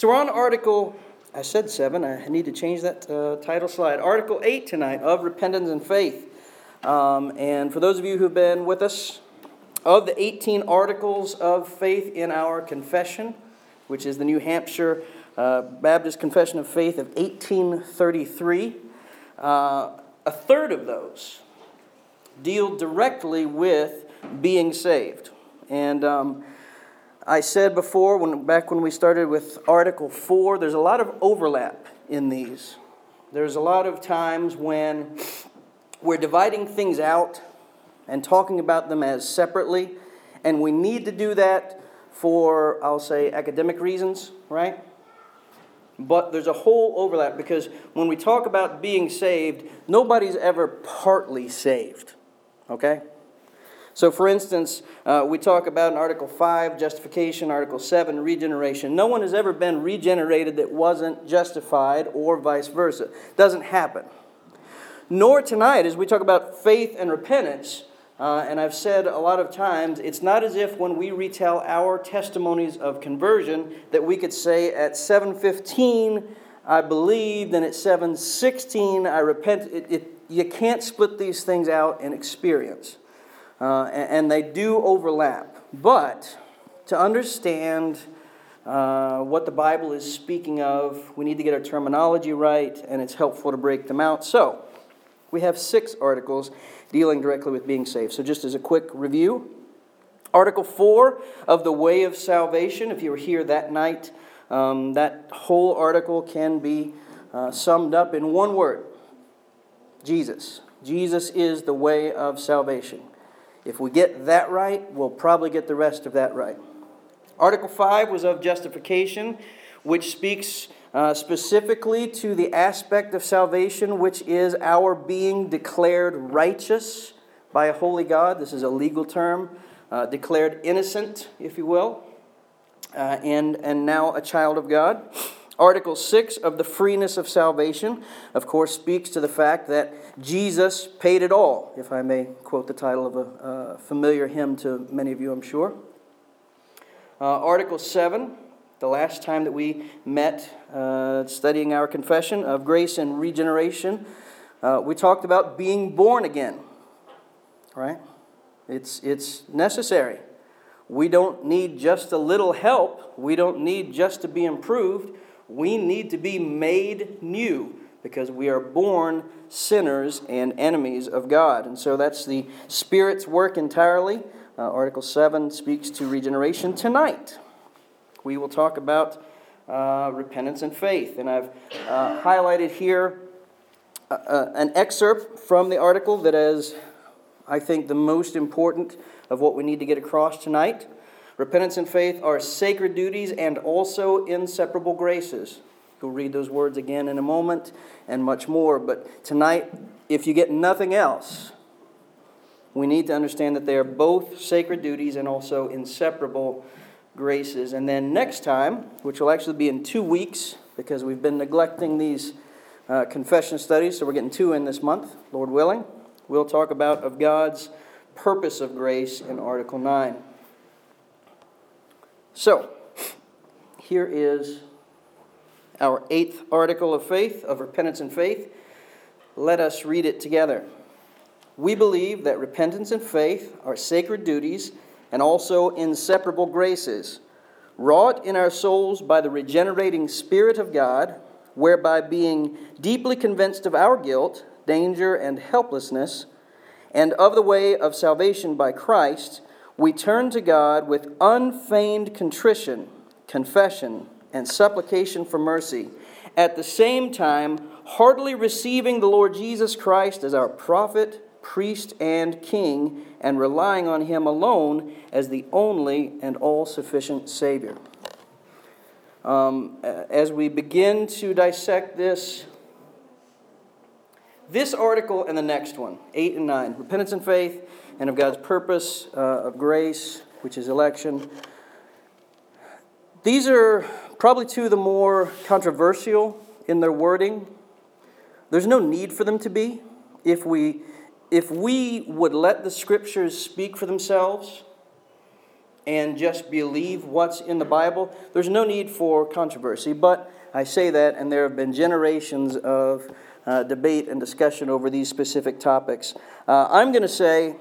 So we're on Article, I said 7, I need to change that uh, title slide. Article 8 tonight of Repentance and Faith. Um, and for those of you who've been with us, of the 18 articles of faith in our confession, which is the New Hampshire uh, Baptist Confession of Faith of 1833, uh, a third of those deal directly with being saved. And um, I said before, when, back when we started with Article 4, there's a lot of overlap in these. There's a lot of times when we're dividing things out and talking about them as separately, and we need to do that for, I'll say, academic reasons, right? But there's a whole overlap because when we talk about being saved, nobody's ever partly saved, okay? So, for instance, uh, we talk about in Article 5, justification, Article 7, regeneration. No one has ever been regenerated that wasn't justified, or vice versa. Doesn't happen. Nor tonight, as we talk about faith and repentance, uh, and I've said a lot of times, it's not as if when we retell our testimonies of conversion that we could say at 715, I believed, and at 716, I repent. It, it, you can't split these things out in experience uh, and, and, they do overlap. But to understand uh, what the Bible is speaking of, we need to get our terminology right, and it's helpful to break them out. So, we have six articles dealing directly with being saved. So, just as a quick review, Article 4 of the Way of Salvation, if you were here that night, um, that whole article can be uh, summed up in one word Jesus. Jesus is the way of salvation. If we get that right, we'll probably get the rest of that right. Article 5 was of justification, which speaks uh, specifically to the aspect of salvation, which is our being declared righteous by a holy God. This is a legal term, uh, declared innocent, if you will, uh, and, and now a child of God. Article 6 of the freeness of salvation, of course, speaks to the fact that Jesus paid it all, if I may quote the title of a uh, familiar hymn to many of you, I'm sure. Uh, Article 7, the last time that we met uh, studying our confession of grace and regeneration, uh, we talked about being born again, right? It's, it's necessary. We don't need just a little help, we don't need just to be improved we need to be made new because we are born sinners and enemies of God. And so that's the Spirit's work entirely. Uh, Article 7 speaks to regeneration. Tonight, we will talk about uh, repentance and faith. And I've uh, highlighted here uh, uh, an excerpt from the article that is, I think, the most important of what we need to get across tonight. Repentance and faith are sacred duties and also inseparable graces. We'll read those words again in a moment and much more. But tonight, if you get nothing else, we need to understand that they are both sacred duties and also inseparable graces. And then next time, which will actually be in two weeks, because we've been neglecting these uh, confession studies, so we're getting two in this month, Lord willing, we'll talk about of God's purpose of grace in Article 9. So, here is our eighth article of faith, of repentance and faith. Let us read it together. We believe that repentance and faith are sacred duties and also inseparable graces, wrought in our souls by the regenerating Spirit of God, whereby being deeply convinced of our guilt, danger, and helplessness, and of the way of salvation by Christ, we turn to God with unfeigned contrition, confession, and supplication for mercy, at the same time, heartily receiving the Lord Jesus Christ as our prophet, priest, and king, and relying on him alone as the only and all sufficient Savior. Um, as we begin to dissect this, this article and the next one, 8 and 9, repentance and faith, and of God's purpose uh, of grace, which is election. These are probably two of the more controversial in their wording. There's no need for them to be. If we, if we would let the scriptures speak for themselves, and just believe what's in the Bible, there's no need for controversy. But I say that, and there have been generations of uh, debate and discussion over these specific topics. Uh, I'm going to say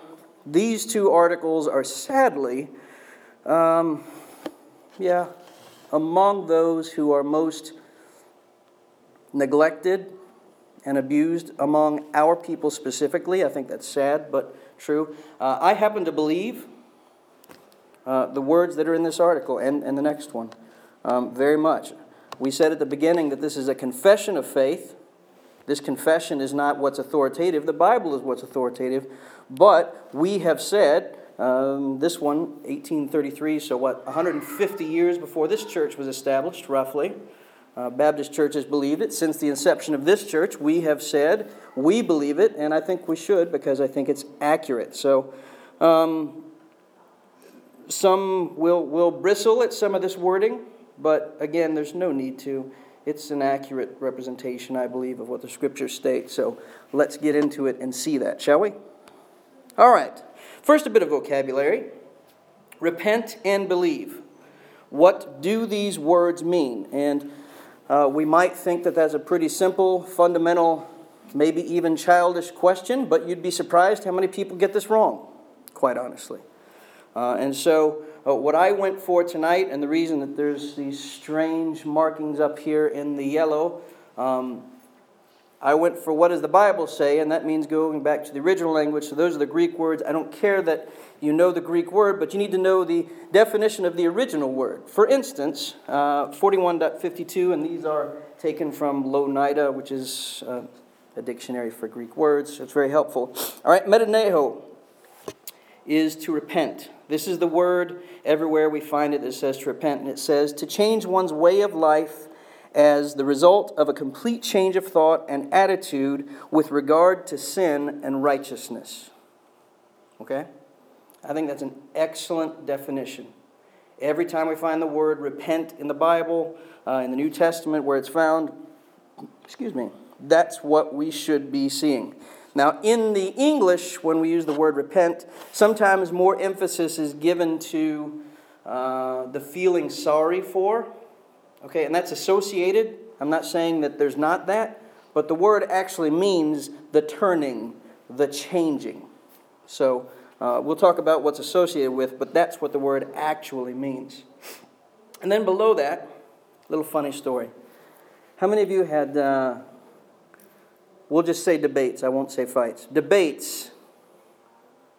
these two articles are sadly, um, yeah, among those who are most neglected and abused among our people specifically. I think that's sad, but true. Uh, I happen to believe uh, the words that are in this article and, and the next one um, very much. We said at the beginning that this is a confession of faith. This confession is not what's authoritative, the Bible is what's authoritative. But we have said, um, this one, 1833, so what, 150 years before this church was established, roughly. Uh, Baptist churches believed it. Since the inception of this church, we have said we believe it, and I think we should because I think it's accurate. So, um, some will, will bristle at some of this wording, but again, there's no need to. It's an accurate representation, I believe, of what the scriptures state. So, let's get into it and see that, shall we? All right. First, a bit of vocabulary repent and believe. What do these words mean? And uh, we might think that that's a pretty simple, fundamental, maybe even childish question, but you'd be surprised how many people get this wrong, quite honestly. Uh, and so, uh, what I went for tonight, and the reason that there's these strange markings up here in the yellow, um, I went for what does the Bible say, and that means going back to the original language. So those are the Greek words. I don't care that you know the Greek word, but you need to know the definition of the original word. For instance, uh, 41.52, and these are taken from Louw-Nida, which is uh, a dictionary for Greek words. It's very helpful. All right, metanoeo is to repent. This is the word everywhere we find it that says to repent, and it says to change one's way of life as the result of a complete change of thought and attitude with regard to sin and righteousness. Okay? I think that's an excellent definition. Every time we find the word repent in the Bible, uh, in the New Testament, where it's found, excuse me, that's what we should be seeing. Now, in the English, when we use the word repent, sometimes more emphasis is given to uh, the feeling sorry for Okay, and that's associated. I'm not saying that there's not that, but the word actually means the turning, the changing. So uh, we'll talk about what's associated with, but that's what the word actually means. And then below that, little funny story. How many of you had, uh, we'll just say debates, I won't say fights, debates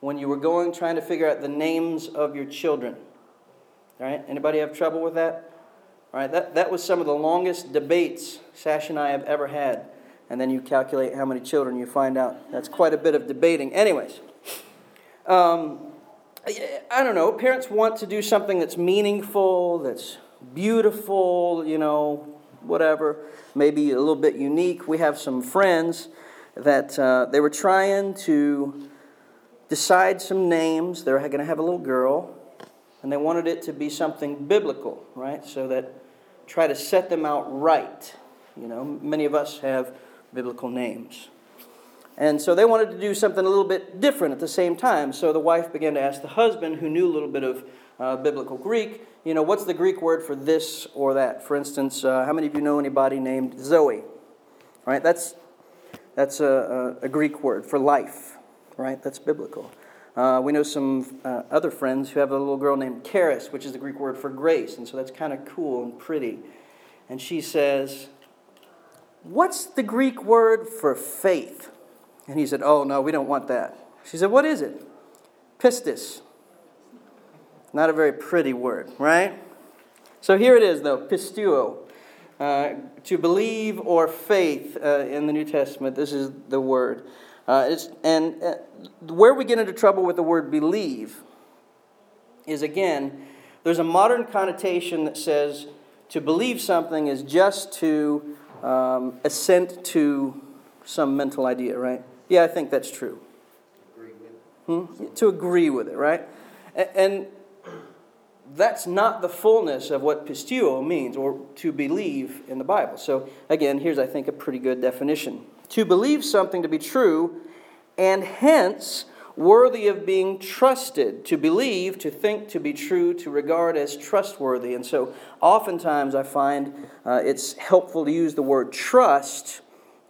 when you were going trying to figure out the names of your children? All right, anybody have trouble with that? Right, that, that was some of the longest debates Sash and I have ever had. And then you calculate how many children you find out. That's quite a bit of debating. Anyways, um, I don't know. Parents want to do something that's meaningful, that's beautiful, you know, whatever, maybe a little bit unique. We have some friends that uh, they were trying to decide some names. They're going to have a little girl, and they wanted it to be something biblical, right? So that try to set them out right. You know, many of us have biblical names. And so they wanted to do something a little bit different at the same time. So the wife began to ask the husband, who knew a little bit of uh, biblical Greek, you know, what's the Greek word for this or that? For instance, uh, how many of you know anybody named Zoe? Right? That's, that's a, a, a Greek word for life, right? That's biblical. Uh, we know some uh, other friends who have a little girl named Charis, which is the Greek word for grace, and so that's kind of cool and pretty. And she says, What's the Greek word for faith? And he said, Oh, no, we don't want that. She said, What is it? Pistis. Not a very pretty word, right? So here it is, though, pisteuo. Uh, to believe or faith uh, in the New Testament, this is the word. Uh, and uh, where we get into trouble with the word believe is again, there's a modern connotation that says to believe something is just to um, assent to some mental idea, right? Yeah, I think that's true. Hmm? To agree with it, right? And that's not the fullness of what pisteuo means, or to believe in the Bible. So, again, here's, I think, a pretty good definition to believe something to be true, and hence worthy of being trusted, to believe, to think, to be true, to regard as trustworthy. And so, oftentimes, I find uh, it's helpful to use the word trust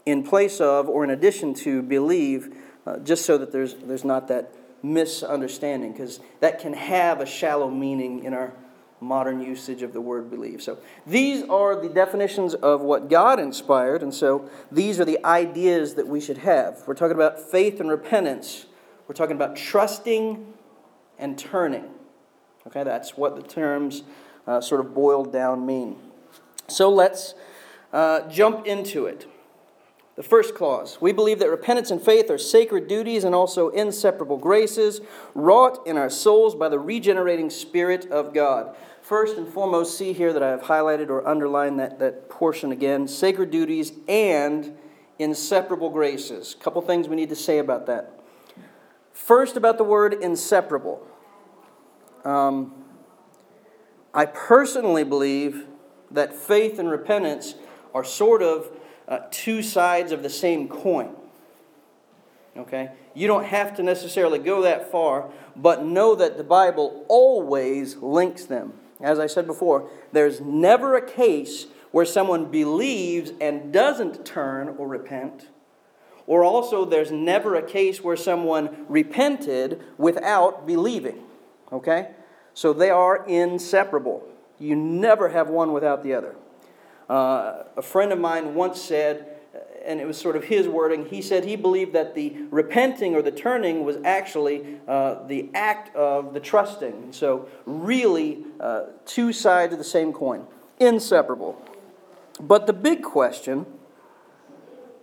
in place of or in addition to believe, uh, just so that there's, there's not that misunderstanding, because that can have a shallow meaning in our modern usage of the word believe. So these are the definitions of what God inspired, and so these are the ideas that we should have. We're talking about faith and repentance. We're talking about trusting and turning. Okay, that's what the terms uh, sort of boiled down mean. So let's uh, jump into it. The first clause we believe that repentance and faith are sacred duties and also inseparable graces wrought in our souls by the regenerating Spirit of God. First and foremost, see here that I have highlighted or underlined that, that portion again sacred duties and inseparable graces. A couple things we need to say about that. First, about the word inseparable. Um, I personally believe that faith and repentance are sort of uh, two sides of the same coin. Okay? You don't have to necessarily go that far, but know that the Bible always links them. As I said before, there's never a case where someone believes and doesn't turn or repent. Or also, there's never a case where someone repented without believing. Okay? So they are inseparable. You never have one without the other. Uh, a friend of mine once said, and it was sort of his wording, he said he believed that the repenting or the turning was actually uh, the act of the trusting. So, really, uh, two sides of the same coin, inseparable. But the big question,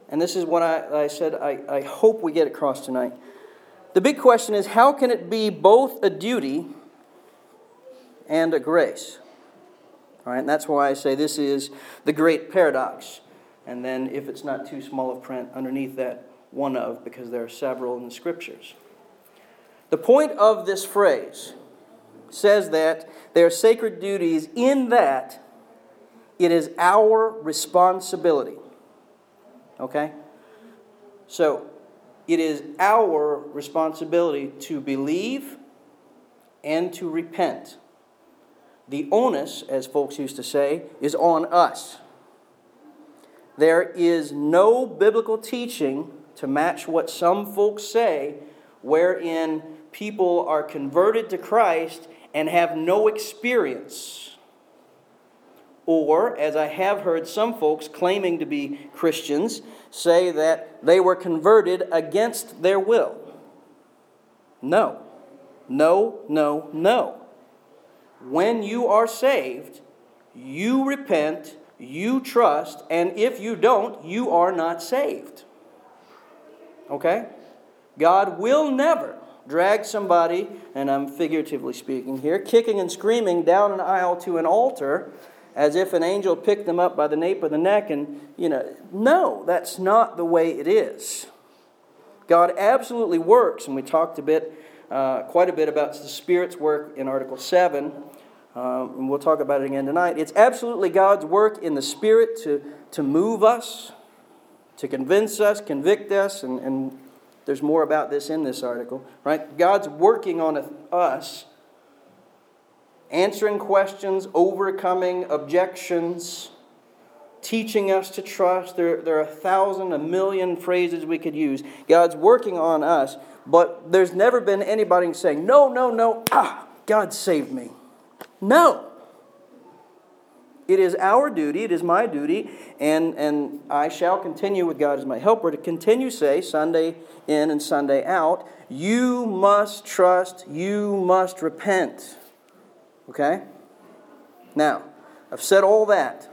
and this is what I, I said I, I hope we get across tonight. The big question is how can it be both a duty and a grace? All right, and that's why I say this is the great paradox. And then, if it's not too small of print, underneath that, one of, because there are several in the scriptures. The point of this phrase says that there are sacred duties in that it is our responsibility. Okay? So, it is our responsibility to believe and to repent. The onus, as folks used to say, is on us. There is no biblical teaching to match what some folks say, wherein people are converted to Christ and have no experience. Or, as I have heard some folks claiming to be Christians say that they were converted against their will. No. No, no, no. When you are saved, you repent, you trust, and if you don't, you are not saved. Okay? God will never drag somebody, and I'm figuratively speaking here, kicking and screaming down an aisle to an altar as if an angel picked them up by the nape of the neck and, you know, no, that's not the way it is. God absolutely works, and we talked a bit uh, quite a bit about the Spirit's work in Article 7, um, and we'll talk about it again tonight. It's absolutely God's work in the Spirit to, to move us, to convince us, convict us, and, and there's more about this in this article, right? God's working on us, answering questions, overcoming objections, teaching us to trust. There, there are a thousand, a million phrases we could use. God's working on us, but there's never been anybody saying, No, no, no, ah, God saved me. No. It is our duty, it is my duty, and, and I shall continue with God as my helper to continue say, Sunday in and Sunday out, you must trust, you must repent. Okay? Now, I've said all that.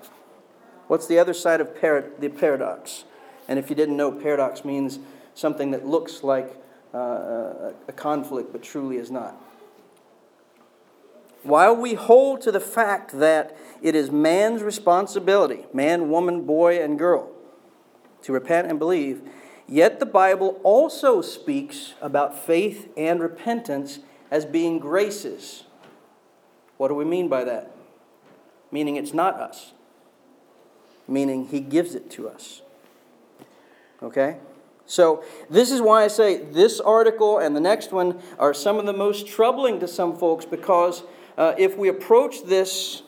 What's the other side of the paradox? And if you didn't know, paradox means something that looks like uh, a conflict but truly is not. While we hold to the fact that it is man's responsibility, man, woman, boy, and girl, to repent and believe, yet the Bible also speaks about faith and repentance as being graces. What do we mean by that? Meaning it's not us, meaning He gives it to us. Okay? So, this is why I say this article and the next one are some of the most troubling to some folks because uh, if we approach this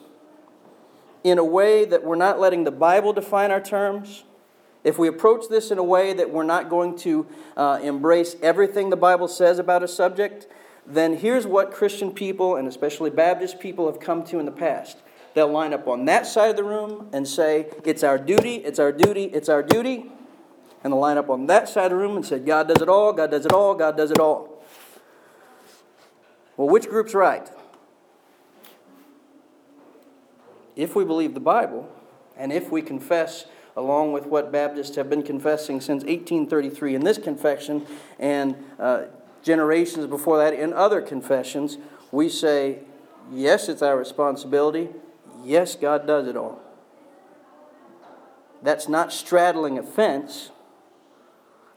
in a way that we're not letting the Bible define our terms, if we approach this in a way that we're not going to uh, embrace everything the Bible says about a subject, then here's what Christian people, and especially Baptist people, have come to in the past. They'll line up on that side of the room and say, It's our duty, it's our duty, it's our duty and they'll line up on that side of the room and say, God does it all, God does it all, God does it all. Well, which group's right? If we believe the Bible, and if we confess along with what Baptists have been confessing since 1833 in this confession and uh, generations before that in other confessions, we say, yes, it's our responsibility. Yes, God does it all. That's not straddling a fence.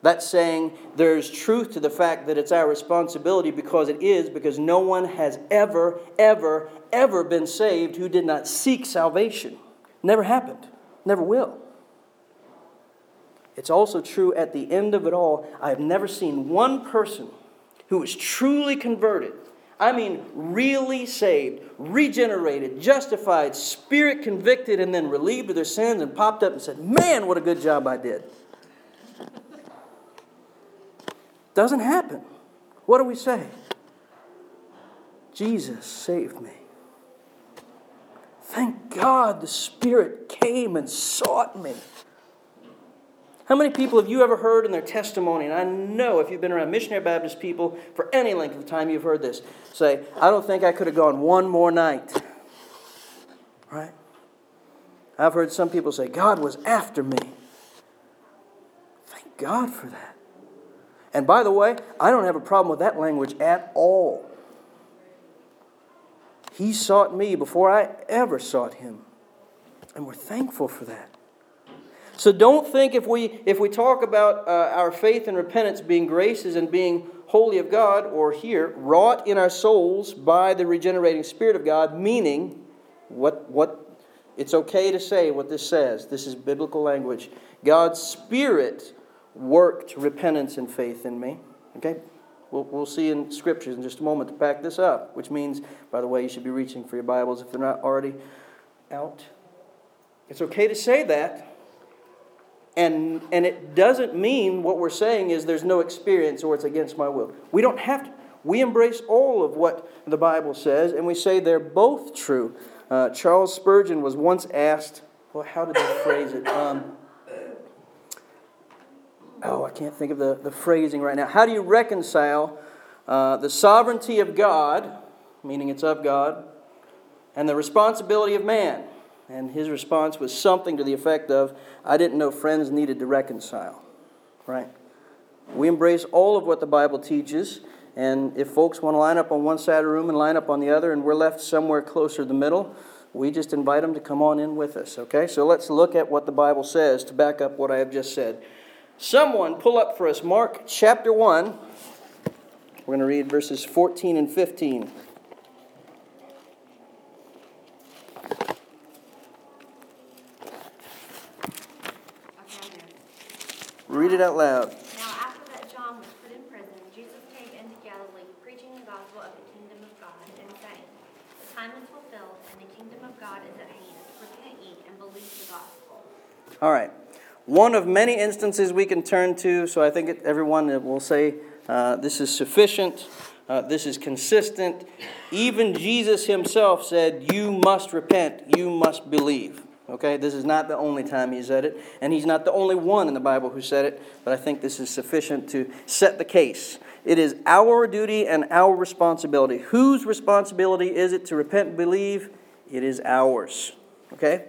That's saying there's truth to the fact that it's our responsibility because it is, because no one has ever, ever, ever been saved who did not seek salvation. Never happened. Never will. It's also true at the end of it all, I have never seen one person who was truly converted. I mean, really saved, regenerated, justified, spirit convicted, and then relieved of their sins and popped up and said, Man, what a good job I did. Doesn't happen. What do we say? Jesus saved me. Thank God the Spirit came and sought me. How many people have you ever heard in their testimony? And I know if you've been around missionary Baptist people for any length of time, you've heard this say, I don't think I could have gone one more night. Right? I've heard some people say, God was after me. Thank God for that. And by the way, I don't have a problem with that language at all. He sought me before I ever sought him. And we're thankful for that. So don't think if we, if we talk about uh, our faith and repentance being graces and being holy of God, or here, wrought in our souls by the regenerating Spirit of God, meaning what, what it's okay to say what this says. This is biblical language. God's Spirit worked repentance and faith in me. Okay? We'll, we'll see in scriptures in just a moment to back this up, which means, by the way, you should be reaching for your Bibles if they're not already out. It's okay to say that. And, and it doesn't mean what we're saying is there's no experience or it's against my will. We don't have to. We embrace all of what the Bible says, and we say they're both true. Uh, Charles Spurgeon was once asked, well, how did they phrase it? Um, oh, I can't think of the, the phrasing right now. How do you reconcile uh, the sovereignty of God, meaning it's of God, and the responsibility of man? And his response was something to the effect of, I didn't know friends needed to reconcile. Right? We embrace all of what the Bible teaches, and if folks want to line up on one side of the room and line up on the other, and we're left somewhere closer to the middle, we just invite them to come on in with us, okay? So let's look at what the Bible says to back up what I have just said. Someone pull up for us Mark chapter 1. We're going to read verses 14 and 15. Read it out loud. Now, after that John was put in prison, Jesus came into Galilee, preaching the gospel of the kingdom of God, and saying, The time is fulfilled, and the kingdom of God is at hand. Repent ye, and believe the gospel. All right one of many instances we can turn to, so I think everyone will say uh, this is sufficient, uh, this is consistent. Even Jesus himself said, You must repent, you must believe. Okay, this is not the only time he said it, and he's not the only one in the Bible who said it, but I think this is sufficient to set the case. It is our duty and our responsibility. Whose responsibility is it to repent and believe? It is ours. Okay?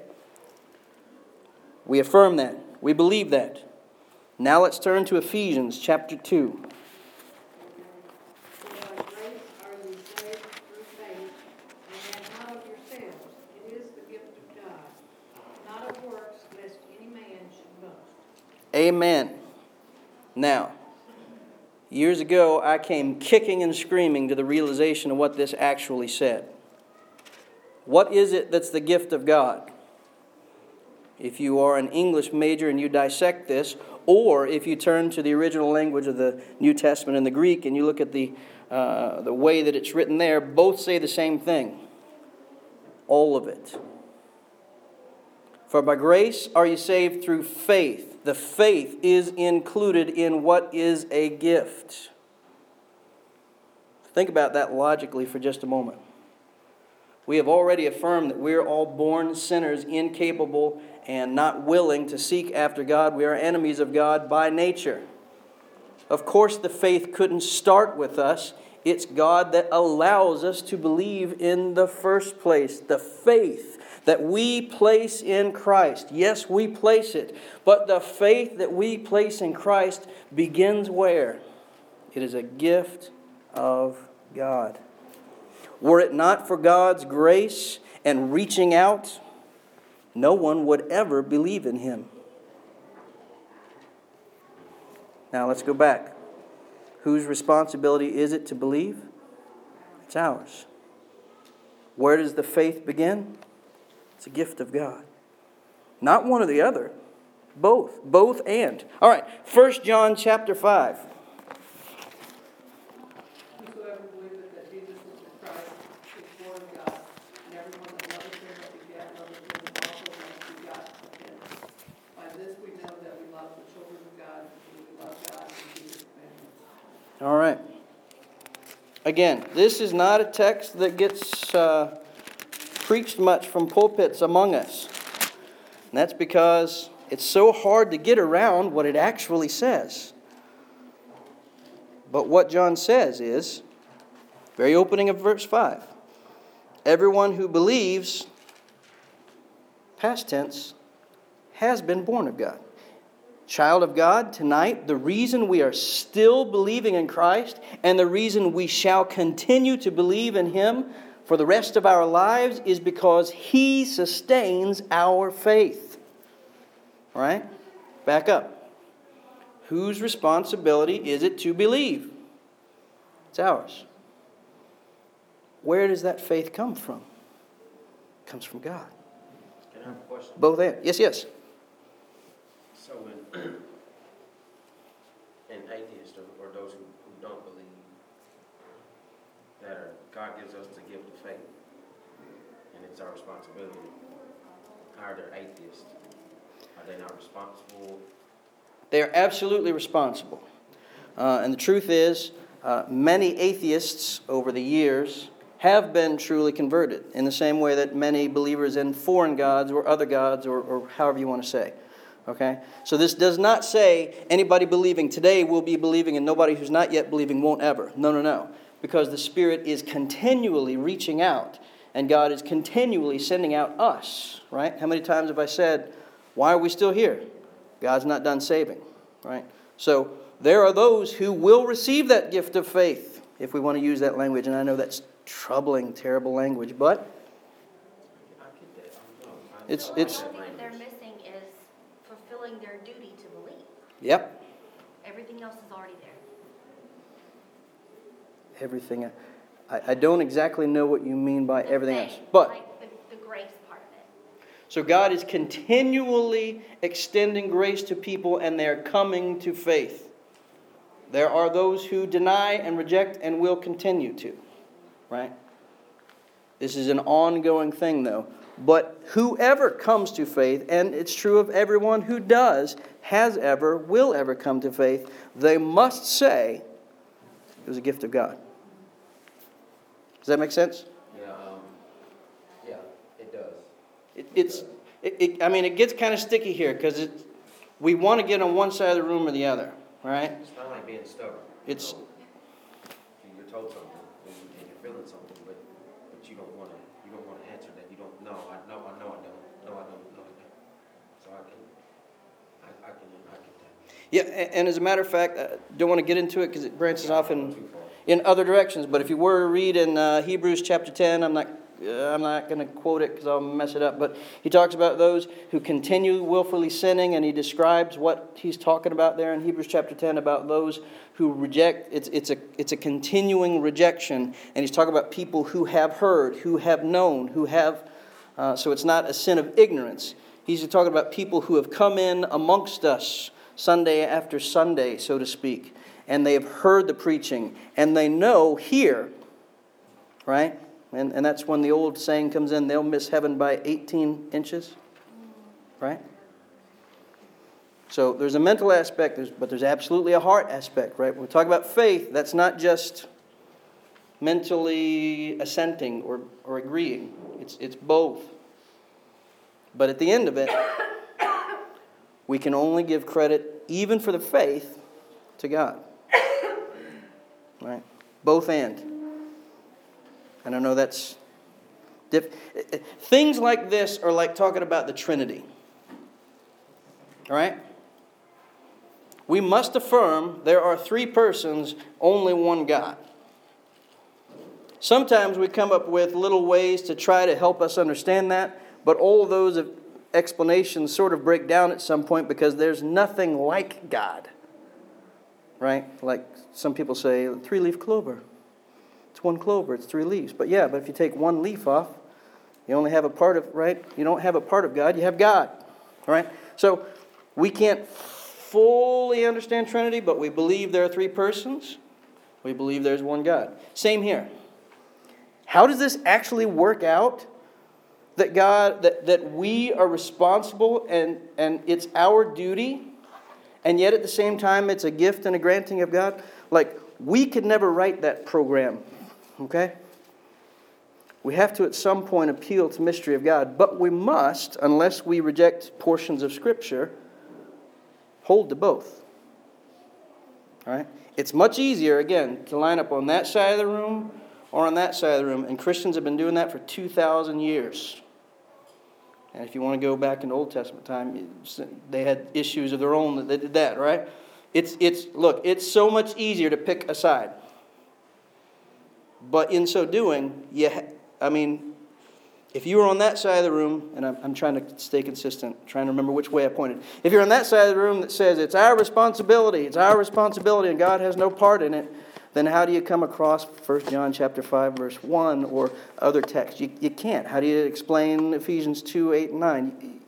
We affirm that. We believe that. Now let's turn to Ephesians chapter 2. Amen. Now, years ago, I came kicking and screaming to the realization of what this actually said. What is it that's the gift of God? If you are an English major and you dissect this, or if you turn to the original language of the New Testament in the Greek and you look at the, uh, the way that it's written there, both say the same thing. All of it. For by grace are you saved through faith. The faith is included in what is a gift. Think about that logically for just a moment. We have already affirmed that we're all born sinners, incapable and not willing to seek after God. We are enemies of God by nature. Of course, the faith couldn't start with us. It's God that allows us to believe in the first place. The faith that we place in Christ. Yes, we place it, but the faith that we place in Christ begins where? It is a gift of God. Were it not for God's grace and reaching out, no one would ever believe in him. Now let's go back. Whose responsibility is it to believe? It's ours. Where does the faith begin? It's a gift of God. Not one or the other. Both. Both and. All right. 1 John chapter 5. Whosoever believeth that Jesus is the Christ is born of God, and everyone that loveth him that begat loveth him also that begot of him. By this we know that we love the children of God, because we love God and keep his commandments. All right. Again, this is not a text that gets uh, preached much from pulpits among us. And that's because it's so hard to get around what it actually says. But what John says is, very opening of verse 5 everyone who believes, past tense, has been born of God. Child of God, tonight, the reason we are still believing in Christ and the reason we shall continue to believe in Him for the rest of our lives is because He sustains our faith. All right? Back up. Whose responsibility is it to believe? It's ours. Where does that faith come from? It comes from God. Can I have a question? Both and. Yes, yes. So when an atheist or, or those who, who don't believe that God gives us the gift of faith, and it's our responsibility. Are they atheists? Are they not responsible? They are absolutely responsible. Uh, and the truth is, uh, many atheists over the years have been truly converted in the same way that many believers in foreign gods or other gods or, or however you want to say. Okay? So this does not say anybody believing today will be believing and nobody who's not yet believing won't ever. No, no, no. Because the Spirit is continually reaching out and God is continually sending out us, right? How many times have I said, why are we still here? God's not done saving, right? So there are those who will receive that gift of faith, if we want to use that language. And I know that's troubling, terrible language, but I get that. I know. I- It's- it's- like The that only thing that they're language. missing is fulfilling their duty to believe. Yep, Everything else is already there. everything. I, I don't exactly know what you mean by The everything thing, else. But Like the, the grace part of it. so God is continually extending grace to people and they're coming to faith. There are those who deny and reject and will continue to, right? This is an ongoing thing, though. But whoever comes to faith, and it's true of everyone who does, has ever, will ever come to faith, they must say it was a gift of God. Does that make sense? Yeah, um, yeah, it does. It, it's, it, it, I mean, it gets kind of sticky here because it, we want to get on one side of the room or the other, right? It's not like being stubborn. you It's- know. You're told something, and you- and you're feeling something, but, but you don't wanna, you don't wanna answer that, you don't, no, I know, I know I don't, no, I don't, no, I don't. So I can, I, I can, I get that. Yeah, and as a matter of fact, I don't want to get into it because it branches off in, in other directions. But if you were to read in uh, Hebrews chapter 10, I'm not, uh, I'm not going to quote it because I'll mess it up. But he talks about those who continue willfully sinning, and he describes what he's talking about there in Hebrews chapter 10 about those who reject. It's, it's, a, it's a continuing rejection. And he's talking about people who have heard, who have known, who have. Uh, so it's not a sin of ignorance. He's talking about people who have come in amongst us Sunday after Sunday, so to speak, and they have heard the preaching, and they know here, right? And, and that's when the old saying comes in they'll miss heaven by 18 inches, right? So there's a mental aspect, but there's absolutely a heart aspect, right? When we talk about faith, that's not just mentally assenting or, or agreeing, it's, it's both. But at the end of it, we can only give credit, even for the faith, to God. Right? Both and. And I know that's. Diff- Things like this are like talking about the Trinity. All right? We must affirm there are three persons, only one God. Sometimes we come up with little ways to try to help us understand that, but all those explanations sort of break down at some point because there's nothing like God. Right? Like some people say, three leaf clover. It's one clover, it's three leaves. But yeah, but if you take one leaf off, you only have a part of, right? You don't have a part of God, you have God. Right? So we can't fully understand Trinity, but we believe there are three persons. We believe there's one God. Same here. How does this actually work out? That God, that, that we are responsible and, and it's our duty, and yet at the same time it's a gift and a granting of God? Like, we could never write that program, okay? We have to at some point appeal to mystery of God, but we must, unless we reject portions of Scripture, hold to both. All right? It's much easier, again, to line up on that side of the room or on that side of the room, and Christians have been doing that for 2,000 years. And if you want to go back in Old Testament time, they had issues of their own that they did that, right? It's, it's, look, it's so much easier to pick a side. But in so doing, you, I mean, if you were on that side of the room, and I'm, I'm trying to stay consistent, trying to remember which way I pointed. If you're on that side of the room that says it's our responsibility, it's our responsibility, and God has no part in it, then how do you come across 1 John chapter 5, verse 1 or other texts? You, you can't. How do you explain Ephesians 2, 8, and 9?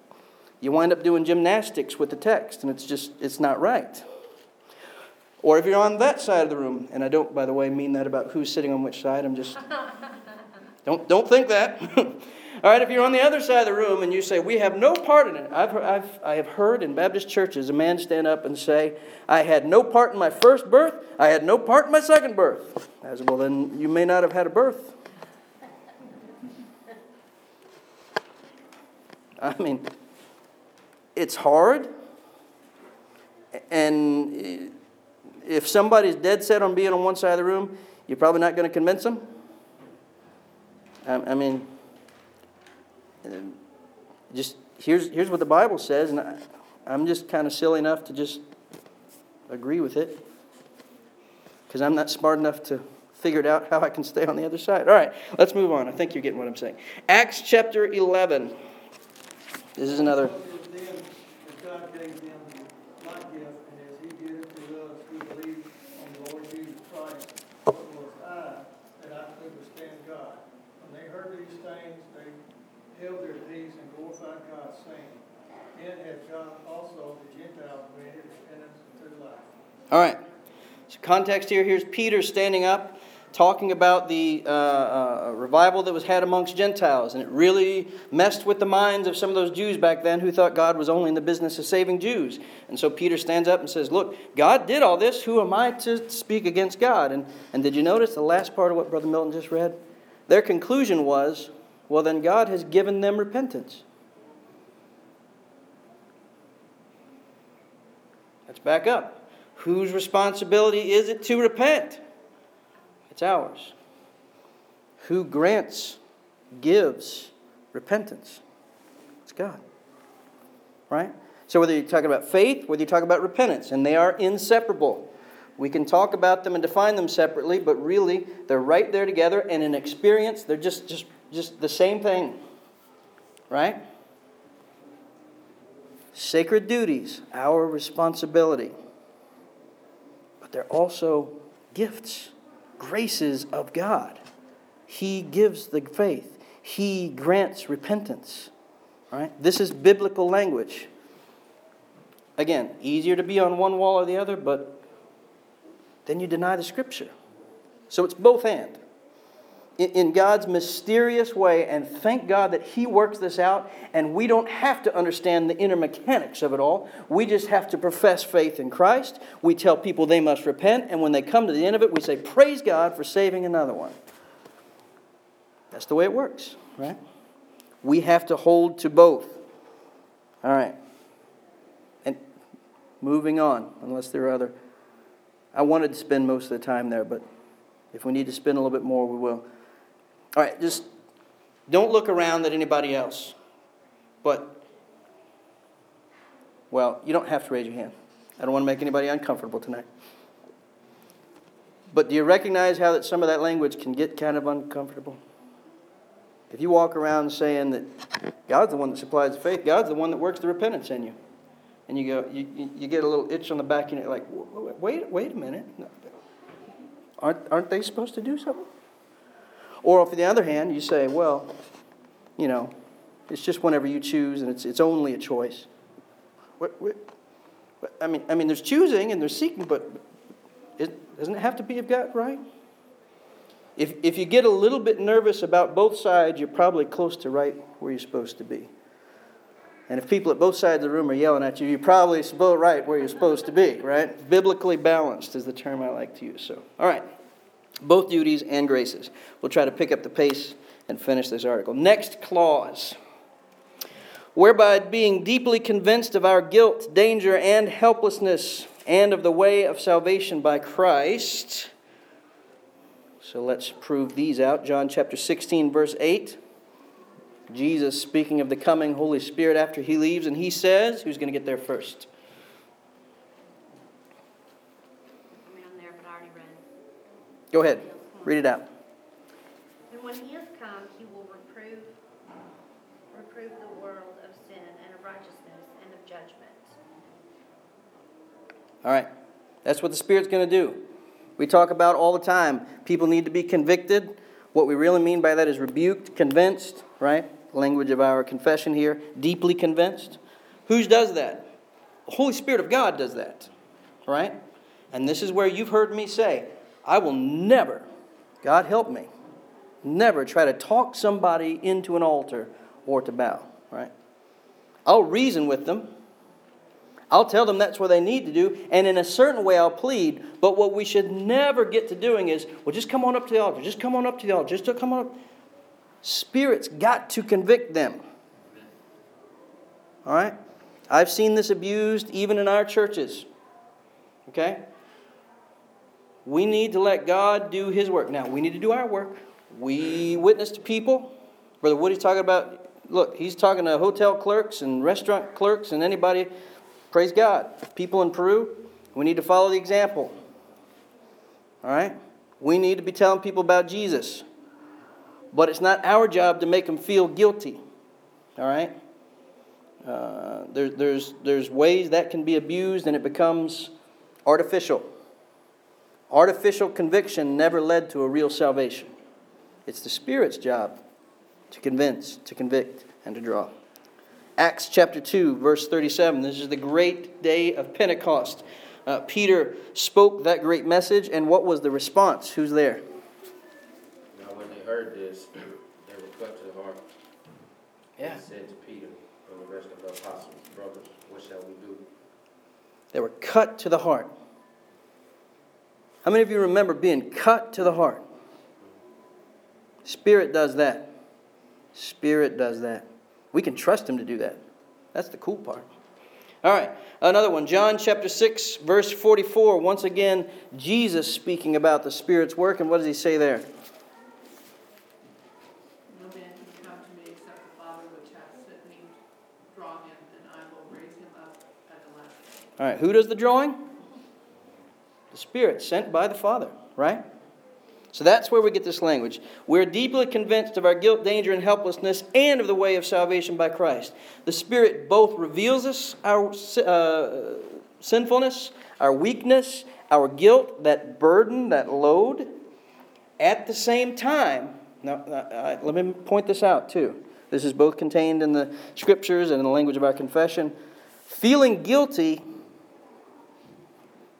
You wind up doing gymnastics with the text, and it's just, it's not right. Or if you're on that side of the room, and I don't, by the way, mean that about who's sitting on which side, I'm just don't, don't think that. All right, if you're on the other side of the room and you say, We have no part in it, I've, I've, I have heard in Baptist churches a man stand up and say, I had no part in my first birth, I had no part in my second birth. I said, Well, then you may not have had a birth. I mean, it's hard. And if somebody's dead set on being on one side of the room, you're probably not going to convince them. I, mean, just here's, here's what the Bible says, and I, I'm just kind of silly enough to just agree with it because I'm not smart enough to figure it out how I can stay on the other side. All right, let's move on. I think you're getting what I'm saying. Acts chapter 11. This is another. Held their peace and glorified God, saying, Then hath also the Gentiles granted repentance unto life. All right. So context here, here's Peter standing up talking about the uh, uh, revival that was had amongst Gentiles, and it really messed with the minds of some of those Jews back then who thought God was only in the business of saving Jews. And so Peter stands up and says, Look, God did all this. Who am I to speak against God? And, and did you notice the last part of what Brother Milton just read? Their conclusion was, well, then God has given them repentance. Let's back up. Whose responsibility is it to repent? It's ours. Who grants, gives repentance? It's God. Right? So, whether you're talking about faith, whether you're talking about repentance, and they are inseparable. We can talk about them and define them separately, but really, they're right there together, and in experience, they're just, just just the same thing, right? Sacred duties, our responsibility. But they're also gifts, graces of God. He gives the faith, He grants repentance. Right? This is biblical language. Again, easier to be on one wall or the other, but then you deny the scripture. So it's both and. In God's mysterious way, and thank God that He works this out, and we don't have to understand the inner mechanics of it all. We just have to profess faith in Christ. We tell people they must repent, and when they come to the end of it, we say, Praise God for saving another one. That's the way it works, right? We have to hold to both. All right. And moving on, unless there are other. I wanted to spend most of the time there, but if we need to spend a little bit more, we will. All right, just don't look around at anybody else. But, well, you don't have to raise your hand. I don't want to make anybody uncomfortable tonight. But do you recognize how that some of that language can get kind of uncomfortable? If you walk around saying that God's the one that supplies the faith, God's the one that works the repentance in you, and you go, you, you get a little itch on the back, and you're like, wait, wait a minute, aren't aren't they supposed to do something? Or on the other hand, you say, well, you know, it's just whenever you choose, and it's it's only a choice. What, what, I mean, I mean, there's choosing and there's seeking, but it, doesn't it have to be of God, right? If, if you get a little bit nervous about both sides, you're probably close to right where you're supposed to be. And if people at both sides of the room are yelling at you, you're probably right where you're supposed to be, right? Biblically balanced is the term I like to use. So, all right. Both duties and graces. We'll try to pick up the pace and finish this article. Next clause. Whereby being deeply convinced of our guilt, danger, and helplessness, and of the way of salvation by Christ so let's prove these out. John chapter 16, verse 8. Jesus speaking of the coming Holy Spirit after he leaves, and he says, Who's going to get there first? I'm there, but I already read. Go ahead, read it out. And when he has come, he will reprove, reprove the world of sin and of righteousness and of judgment. All right, that's what the Spirit's going to do. We talk about all the time. People need to be convicted. What we really mean by that is rebuked, convinced, right? Language of our confession here. Deeply convinced. Who does that? The Holy Spirit of God does that, right? And this is where you've heard me say, I will never, God help me, never try to talk somebody into an altar or to bow, right? I'll reason with them. I'll tell them that's what they need to do, and in a certain way I'll plead. But what we should never get to doing is, well, just come on up to the altar. Just come on up to the altar. Just come on up. Spirit's got to convict them. All right? I've seen this abused even in our churches. Okay? We need to let God do His work. Now, we need to do our work. We witness to people. Brother Woody's talking about, look, he's talking to hotel clerks and restaurant clerks and anybody Praise God. People in Peru, we need to follow the example. All right? We need to be telling people about Jesus. But it's not our job to make them feel guilty. All right? Uh, there, there's, there's ways that can be abused and it becomes artificial. Artificial conviction never led to a real salvation. It's the Spirit's job to convince, to convict, and to draw. Acts chapter 2, verse 37. This is the great day of Pentecost. Uh, Peter spoke that great message, and what was the response? Who's there? Now, when they heard this, they were cut to the heart. Yeah. They said to Peter and the rest of the apostles, Brothers, what shall we do? They were cut to the heart. How many of you remember being cut to the heart? Spirit does that. Spirit does that. We can trust Him to do that. That's the cool part. All right, another one. John chapter 6, verse 44. Once again, Jesus speaking about the Spirit's work. And what does He say there? No man can come to me except the Father which hath sent me draw him, and I will raise him up at the last day. All right, who does the drawing? Spirit sent by the Father, right? So that's where we get this language. We're deeply convinced of our guilt, danger, and helplessness, and of the way of salvation by Christ. The Spirit both reveals us our uh, sinfulness, our weakness, our guilt, that burden, that load. At the same time, now uh, let me point this out too. This is both contained in the scriptures and in the language of our confession. Feeling guilty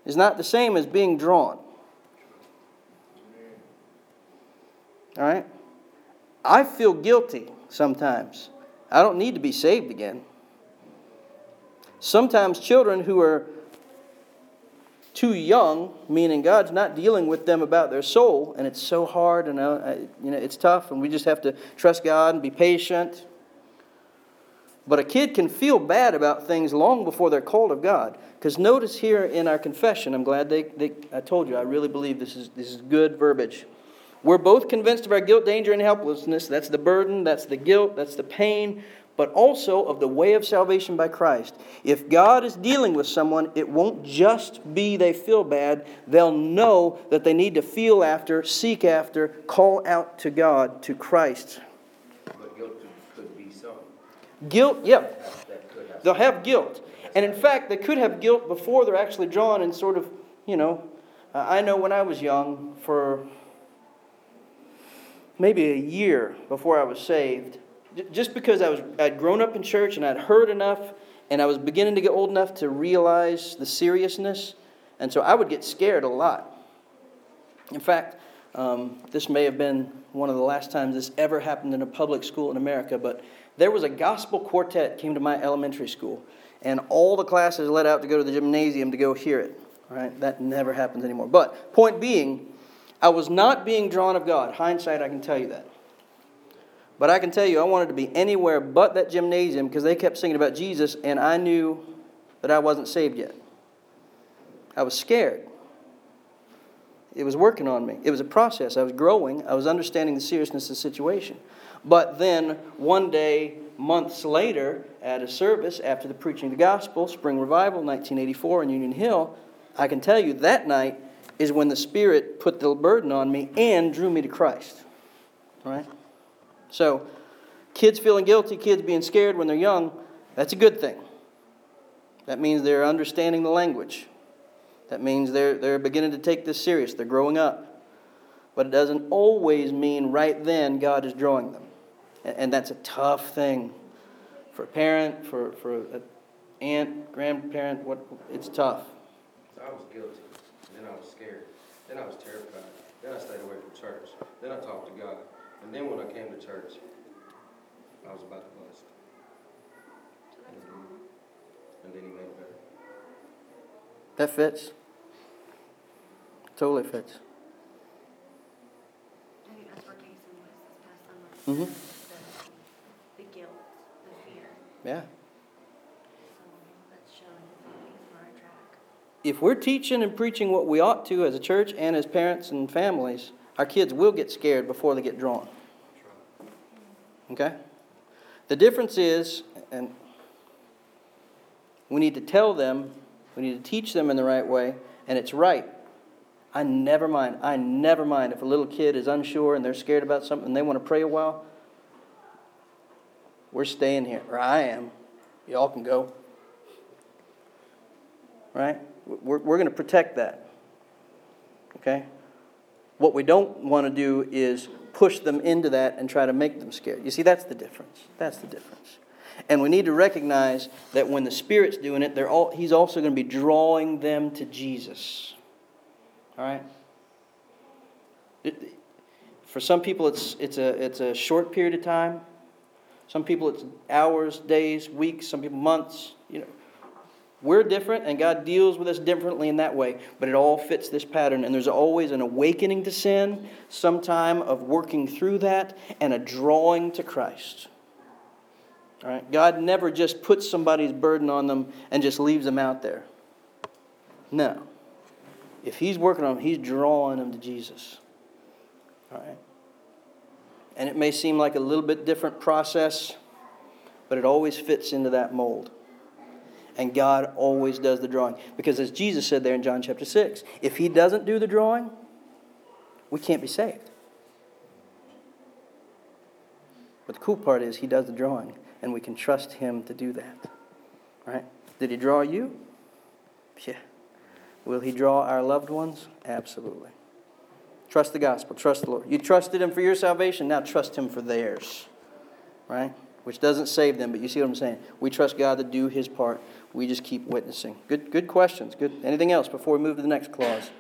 is not the same as being drawn. All right? I feel guilty sometimes. I don't need to be saved again. Sometimes children who are too young, meaning God's not dealing with them about their soul, and it's so hard, and uh, you know it's tough, and we just have to trust God and be patient. But a kid can feel bad about things long before they're called of God. Because notice here in our confession, I'm glad they, they, I told you, I really believe this is, this is good verbiage. We're both convinced of our guilt, danger, and helplessness. That's the burden, that's the guilt, that's the pain, but also of the way of salvation by Christ. If God is dealing with someone, it won't just be they feel bad. They'll know that they need to feel after, seek after, call out to God, to Christ. But guilt could be some. Guilt, have. They'll have guilt. And in fact, they could have guilt before they're actually drawn and sort of, you know, I know when I was young, for maybe a year before I was saved, just because I was, I'd grown up in church and I'd heard enough and I was beginning to get old enough to realize the seriousness. And so I would get scared a lot. In fact, um, this may have been one of the last times this ever happened in a public school in America, but there was a gospel quartet came to my elementary school, and all the classes let out to go to the gymnasium to go hear it. Right? that never happens anymore. But point being, I was not being drawn of God. Hindsight, I can tell you that. But I can tell you, I wanted to be anywhere but that gymnasium because they kept singing about Jesus, and I knew that I wasn't saved yet. I was scared. It was working on me. It was a process. I was growing. I was understanding the seriousness of the situation. But then one day, months later, at a service after the preaching of the gospel, Spring Revival, 1984 in Union Hill, I can tell you that night is when the Spirit put the burden on me and drew me to Christ. Right? So, kids feeling guilty, kids being scared when they're young, that's a good thing. That means they're understanding the language. That means they're, they're beginning to take this serious. They're growing up. But it doesn't always mean right then God is drawing them. And, and that's a tough thing for a parent, for, for an aunt, grandparent. What, it's tough. So I was guilty, then I was scared, then I was terrified, then I stayed away from church, then I talked to God, and then when I came to church, I was about to bust. And then he made it better. That fits. Totally fits. I think that's where Jason was this past summer. Mm-hmm. The, the guilt, the fear, Yeah. so that's showing that he's on the right track. If we're teaching and preaching what we ought to as a church and as parents and families, our kids will get scared before they get drawn. Okay? The difference is, and we need to tell them, we need to teach them in the right way, and it's right. I never mind. I never mind if a little kid is unsure and they're scared about something and they want to pray a while. We're staying here, or I am. Y'all can go. Right? We're, we're going to protect that. Okay? What we don't want to do is push them into that and try to make them scared. You see, that's the difference. That's the difference. And we need to recognize that when the Spirit's doing it, they're all, He's also going to be drawing them to Jesus. All right? It- for some people, it's, it's, a, it's a short period of time. Some people, it's hours, days, weeks. Some people, months. You know, we're different, and God deals with us differently in that way, but it all fits this pattern. And there's always an awakening to sin, some time of working through that, and a drawing to Christ. All right? God never just puts somebody's burden on them and just leaves them out there. No. If He's working on them, He's drawing them to Jesus. All right? And it may seem like a little bit different process, but it always fits into that mold. And God always does the drawing. Because as Jesus said there in John chapter 6, if He doesn't do the drawing, we can't be saved. But the cool part is He does the drawing, and we can trust Him to do that. Right? Did He draw you? Yeah. Will He draw our loved ones? Absolutely. Trust the gospel. Trust the Lord. You trusted Him for your salvation, now trust Him for theirs. right? Which doesn't save them, but you see what I'm saying? We trust God to do his part. We just keep witnessing. Good, good questions. Good. Anything else before we move to the next clause?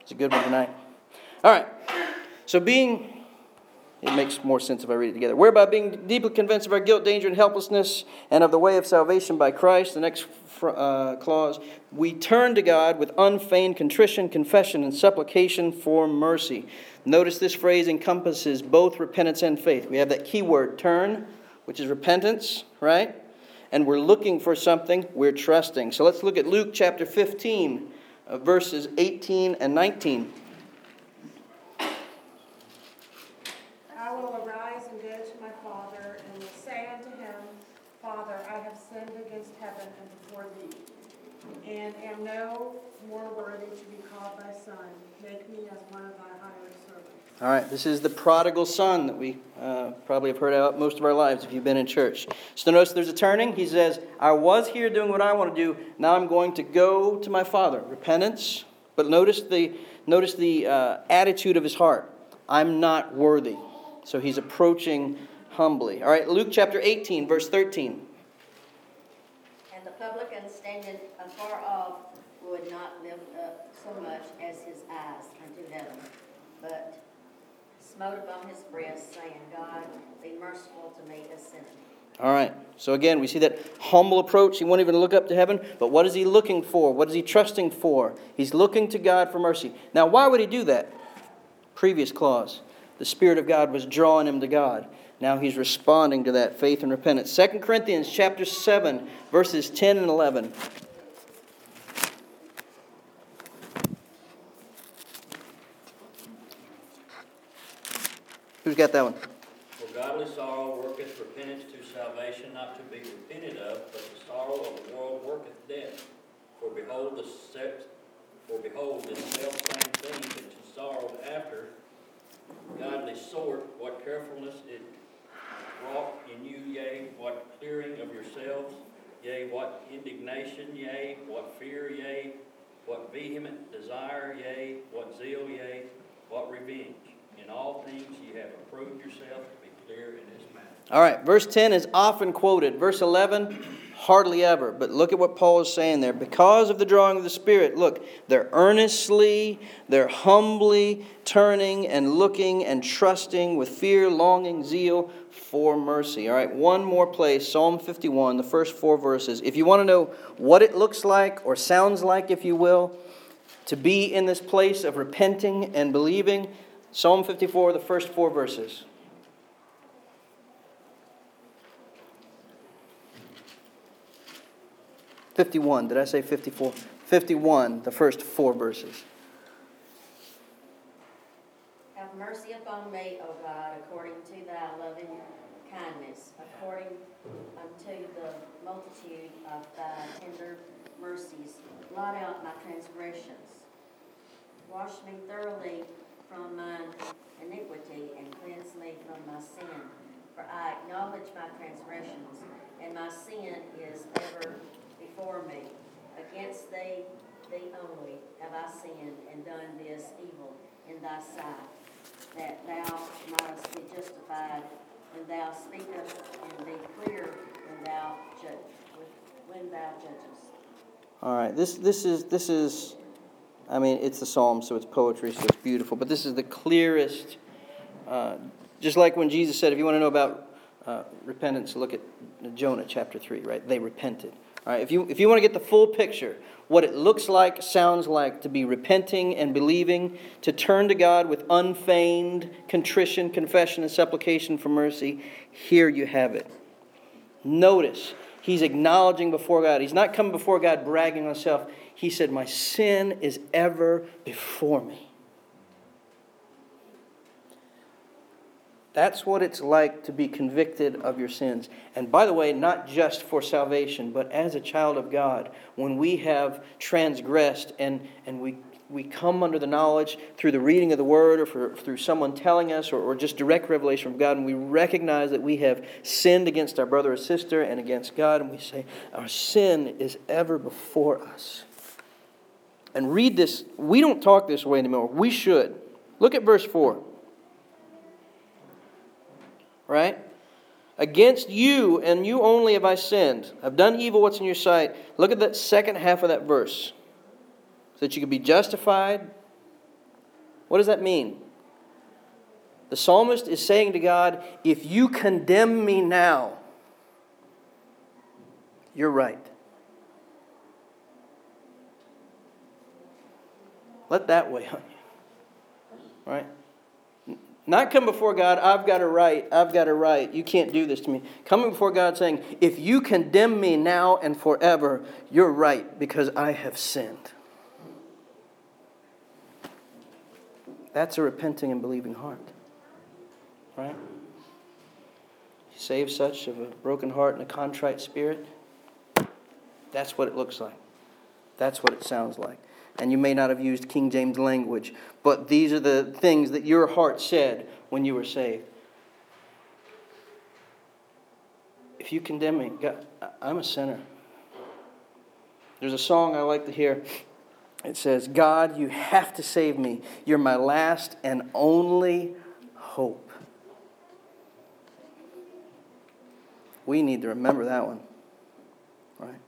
It's a good one tonight. All right. So being it makes more sense if I read it together. Whereby being deeply convinced of our guilt, danger, and helplessness, and of the way of salvation by Christ, the next uh, clause, we turn to God with unfeigned contrition, confession, and supplication for mercy. Notice this phrase encompasses both repentance and faith. We have that key word, turn, which is repentance, right? And we're looking for something, we're trusting. So let's look at Luke chapter 15, uh, verses 18 and 19. I will arise and go to my father, and will say unto him, Father, I have sinned against heaven and before thee, and am no more worthy to be called thy son. Make me as one of thy hired servants. All right, this is the prodigal son that we uh, probably have heard out most of our lives if you've been in church. So notice there's a turning. He says, I was here doing what I want to do. Now I'm going to go to my father. Repentance. But notice the, notice the uh, attitude of his heart. I'm not worthy. So he's approaching humbly. All right, Luke chapter 18, verse 13. The publican standing afar off would not lift up so much as his eyes unto heaven, but smote upon his breast, saying, God, be merciful to me, a sinner. All right. So again, we see that humble approach. He won't even look up to heaven, but what is he looking for? What is he trusting for? He's looking to God for mercy. Now, why would he do that? Previous clause. The Spirit of God was drawing him to God. Now he's responding to that faith and repentance. 2 Corinthians chapter 7, verses 10 and 11. Who's got that one? For godly sorrow worketh repentance to salvation, not to be repented of, but the sorrow of the world worketh death. For behold, the for behold, this selfsame thing that you sorrowed after, godly sort, what carefulness it wrought in you, yea, what clearing of yourselves, yea, what indignation, yea, what fear, yea, what vehement desire, yea, what zeal, yea, what revenge. In all things ye have approved yourself to be clear in this matter. All right, verse 10 is often quoted. Verse 11, hardly ever. But look at what Paul is saying there. Because of the drawing of the Spirit, look, they're earnestly, they're humbly turning and looking and trusting with fear, longing, zeal for mercy. All right, one more place, Psalm 51, the first four verses. If you want to know what it looks like or sounds like, if you will, to be in this place of repenting and believing, Psalm 54, the first four verses. Fifty-one. Did I say fifty-four? Fifty-one. The first four verses. Mercy upon me, O God, according to thy loving kindness, according unto the multitude of thy tender mercies. Blot out my transgressions. Wash me thoroughly from mine iniquity and cleanse me from my sin. For I acknowledge my transgressions, and my sin is ever before me. Against thee, thee only, have I sinned and done this evil in thy sight, that thou mightest be justified when thou speakest, and be clear when thou judge, when thou judgest. All right. This this is this is I mean, it's the psalm, so it's poetry, so it's beautiful. But this is the clearest. Uh, just like when Jesus said, if you want to know about uh, repentance, look at Jonah chapter 3, right? They repented. All right, if you, if you want to get the full picture, what it looks like, sounds like to be repenting and believing, to turn to God with unfeigned contrition, confession, and supplication for mercy, here you have it. Notice, he's acknowledging before God. He's not coming before God bragging on himself. He said, My sin is ever before me. That's what it's like to be convicted of your sins. And by the way, not just for salvation, but as a child of God, when we have transgressed and, and we, we come under the knowledge through the reading of the Word or for, through someone telling us or, or just direct revelation from God, and we recognize that we have sinned against our brother or sister and against God, and we say, Our sin is ever before us. And read this. We don't talk this way anymore. We should. Look at verse 4. Right? Against you and you only have I sinned. I've done evil what's in your sight. Look at that second half of that verse. So that you can be justified. What does that mean? The psalmist is saying to God, if you condemn me now, you're right. Let that weigh on you. Right? Not come before God, I've got a right, I've got a right, you can't do this to me. Coming before God saying, if you condemn me now and forever, you're right because I have sinned. That's a repenting and believing heart. Right? He saves such of a broken heart and a contrite spirit. That's what it looks like. That's what it sounds like and you may not have used King James language, but these are the things that your heart said when you were saved. If you condemn me, God, I'm a sinner. There's a song I like to hear. It says, God, you have to save me. You're my last and only hope. We need to remember that one. Right?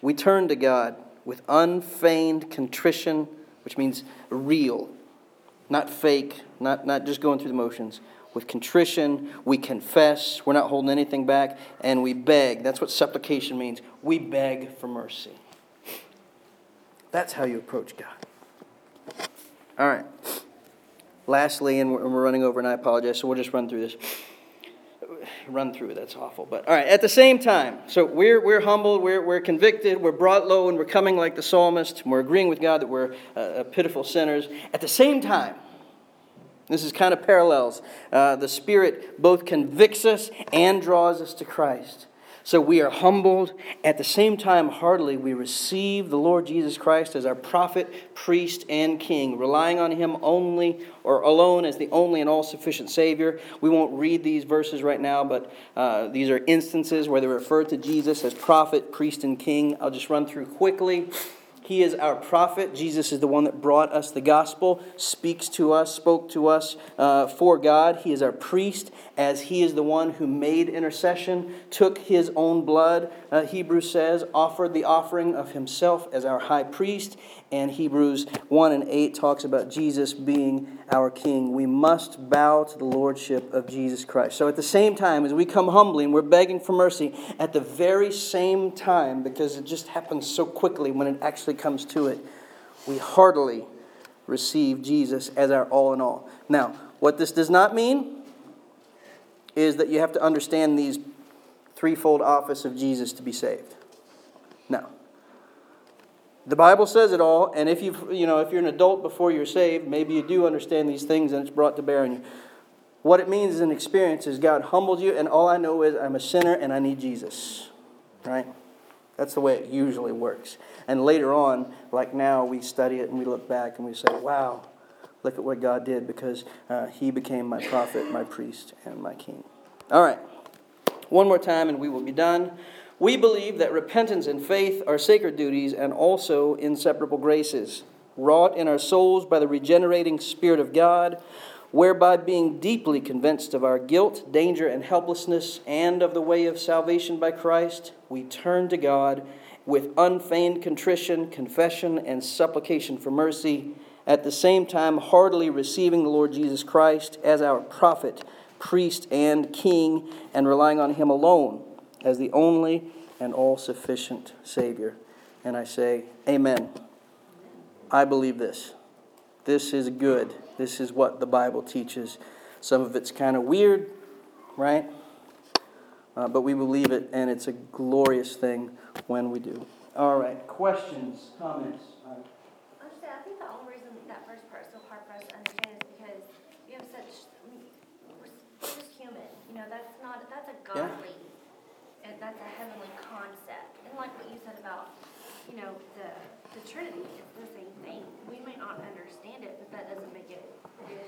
We turn to God with unfeigned contrition, which means real, not fake, not, not just going through the motions. With contrition, we confess, we're not holding anything back, and we beg. That's what supplication means. We beg for mercy. That's how you approach God. All right. Lastly, and we're running over, and I apologize, so we'll just run through this run through. That's awful. But all right, at the same time, so we're, we're humbled, we're, we're convicted, we're brought low, and we're coming like the psalmist. We're agreeing with God that we're uh, uh pitiful sinners. At the same time, this is kind of parallels. Uh, the Spirit both convicts us and draws us to Christ. So we are humbled. At the same time, heartily, we receive the Lord Jesus Christ as our prophet, priest, and king, relying on him only or alone as the only and all sufficient Savior. We won't read these verses right now, but uh, these are instances where they refer to Jesus as prophet, priest, and king. I'll just run through quickly. He is our prophet. Jesus is the one that brought us the gospel, speaks to us, spoke to us uh, for God. He is our priest, as he is the one who made intercession, took his own blood, uh, Hebrews says, offered the offering of himself as our high priest. And Hebrews 1 and 8 talks about Jesus being our king. We must bow to the lordship of Jesus Christ. So at the same time, as we come humbly and we're begging for mercy, at the very same time, because it just happens so quickly when it actually comes to it, we heartily receive Jesus as our all in all. Now, what this does not mean is that you have to understand these threefold office of Jesus to be saved. Now, The Bible says it all, and if you you know if you're an adult before you're saved, maybe you do understand these things and it's brought to bear on you. What it means is an experience is God humbled you, and all I know is I'm a sinner and I need Jesus. Right? That's the way it usually works. And later on, like now, we study it and we look back and we say, wow, look at what God did because uh, He became my prophet, my priest, and my king. All right. One more time and we will be done. We believe that repentance and faith are sacred duties and also inseparable graces, wrought in our souls by the regenerating Spirit of God, whereby being deeply convinced of our guilt, danger, and helplessness, and of the way of salvation by Christ, we turn to God with unfeigned contrition, confession, and supplication for mercy, at the same time heartily receiving the Lord Jesus Christ as our prophet, priest, and king, and relying on him alone as the only and all sufficient Savior. And I say, Amen. I believe this. This is good. This is what the Bible teaches. Some of it's kind of weird, right? Uh, but we believe it, and it's a glorious thing when we do. All right, questions, comments? Honestly, I think the only reason that first part is so hard for us to understand is because we have such, we're just human. You know, that's not, that's a Yeah. godly and that's a heavenly concept. And like what you said about, you know, the, the Trinity, it's the same thing. We may not understand it, but that doesn't make it good.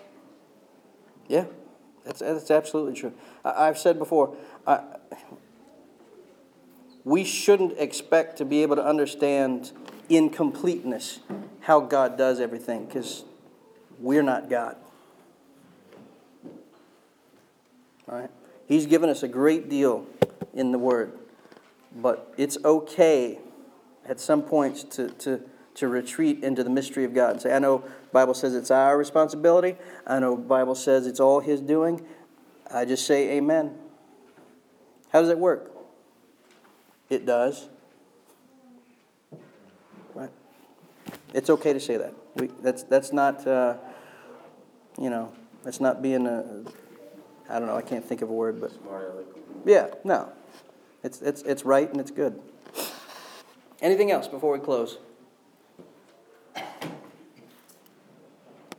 Yeah, that's, that's absolutely true. I, I've said before, I, we shouldn't expect to be able to understand in completeness how God does everything because we're not God. All right? He's given us a great deal in the Word. But it's okay at some points to, to, to retreat into the mystery of God and say, I know Bible says it's our responsibility. I know Bible says it's all His doing. I just say amen. How does it work? It does. Right? It's okay to say that. We, that's, that's not, uh, you know, that's not being a, I don't know, I can't think of a word, but yeah, no. It's, it's, it's right and it's good. Anything else before we close?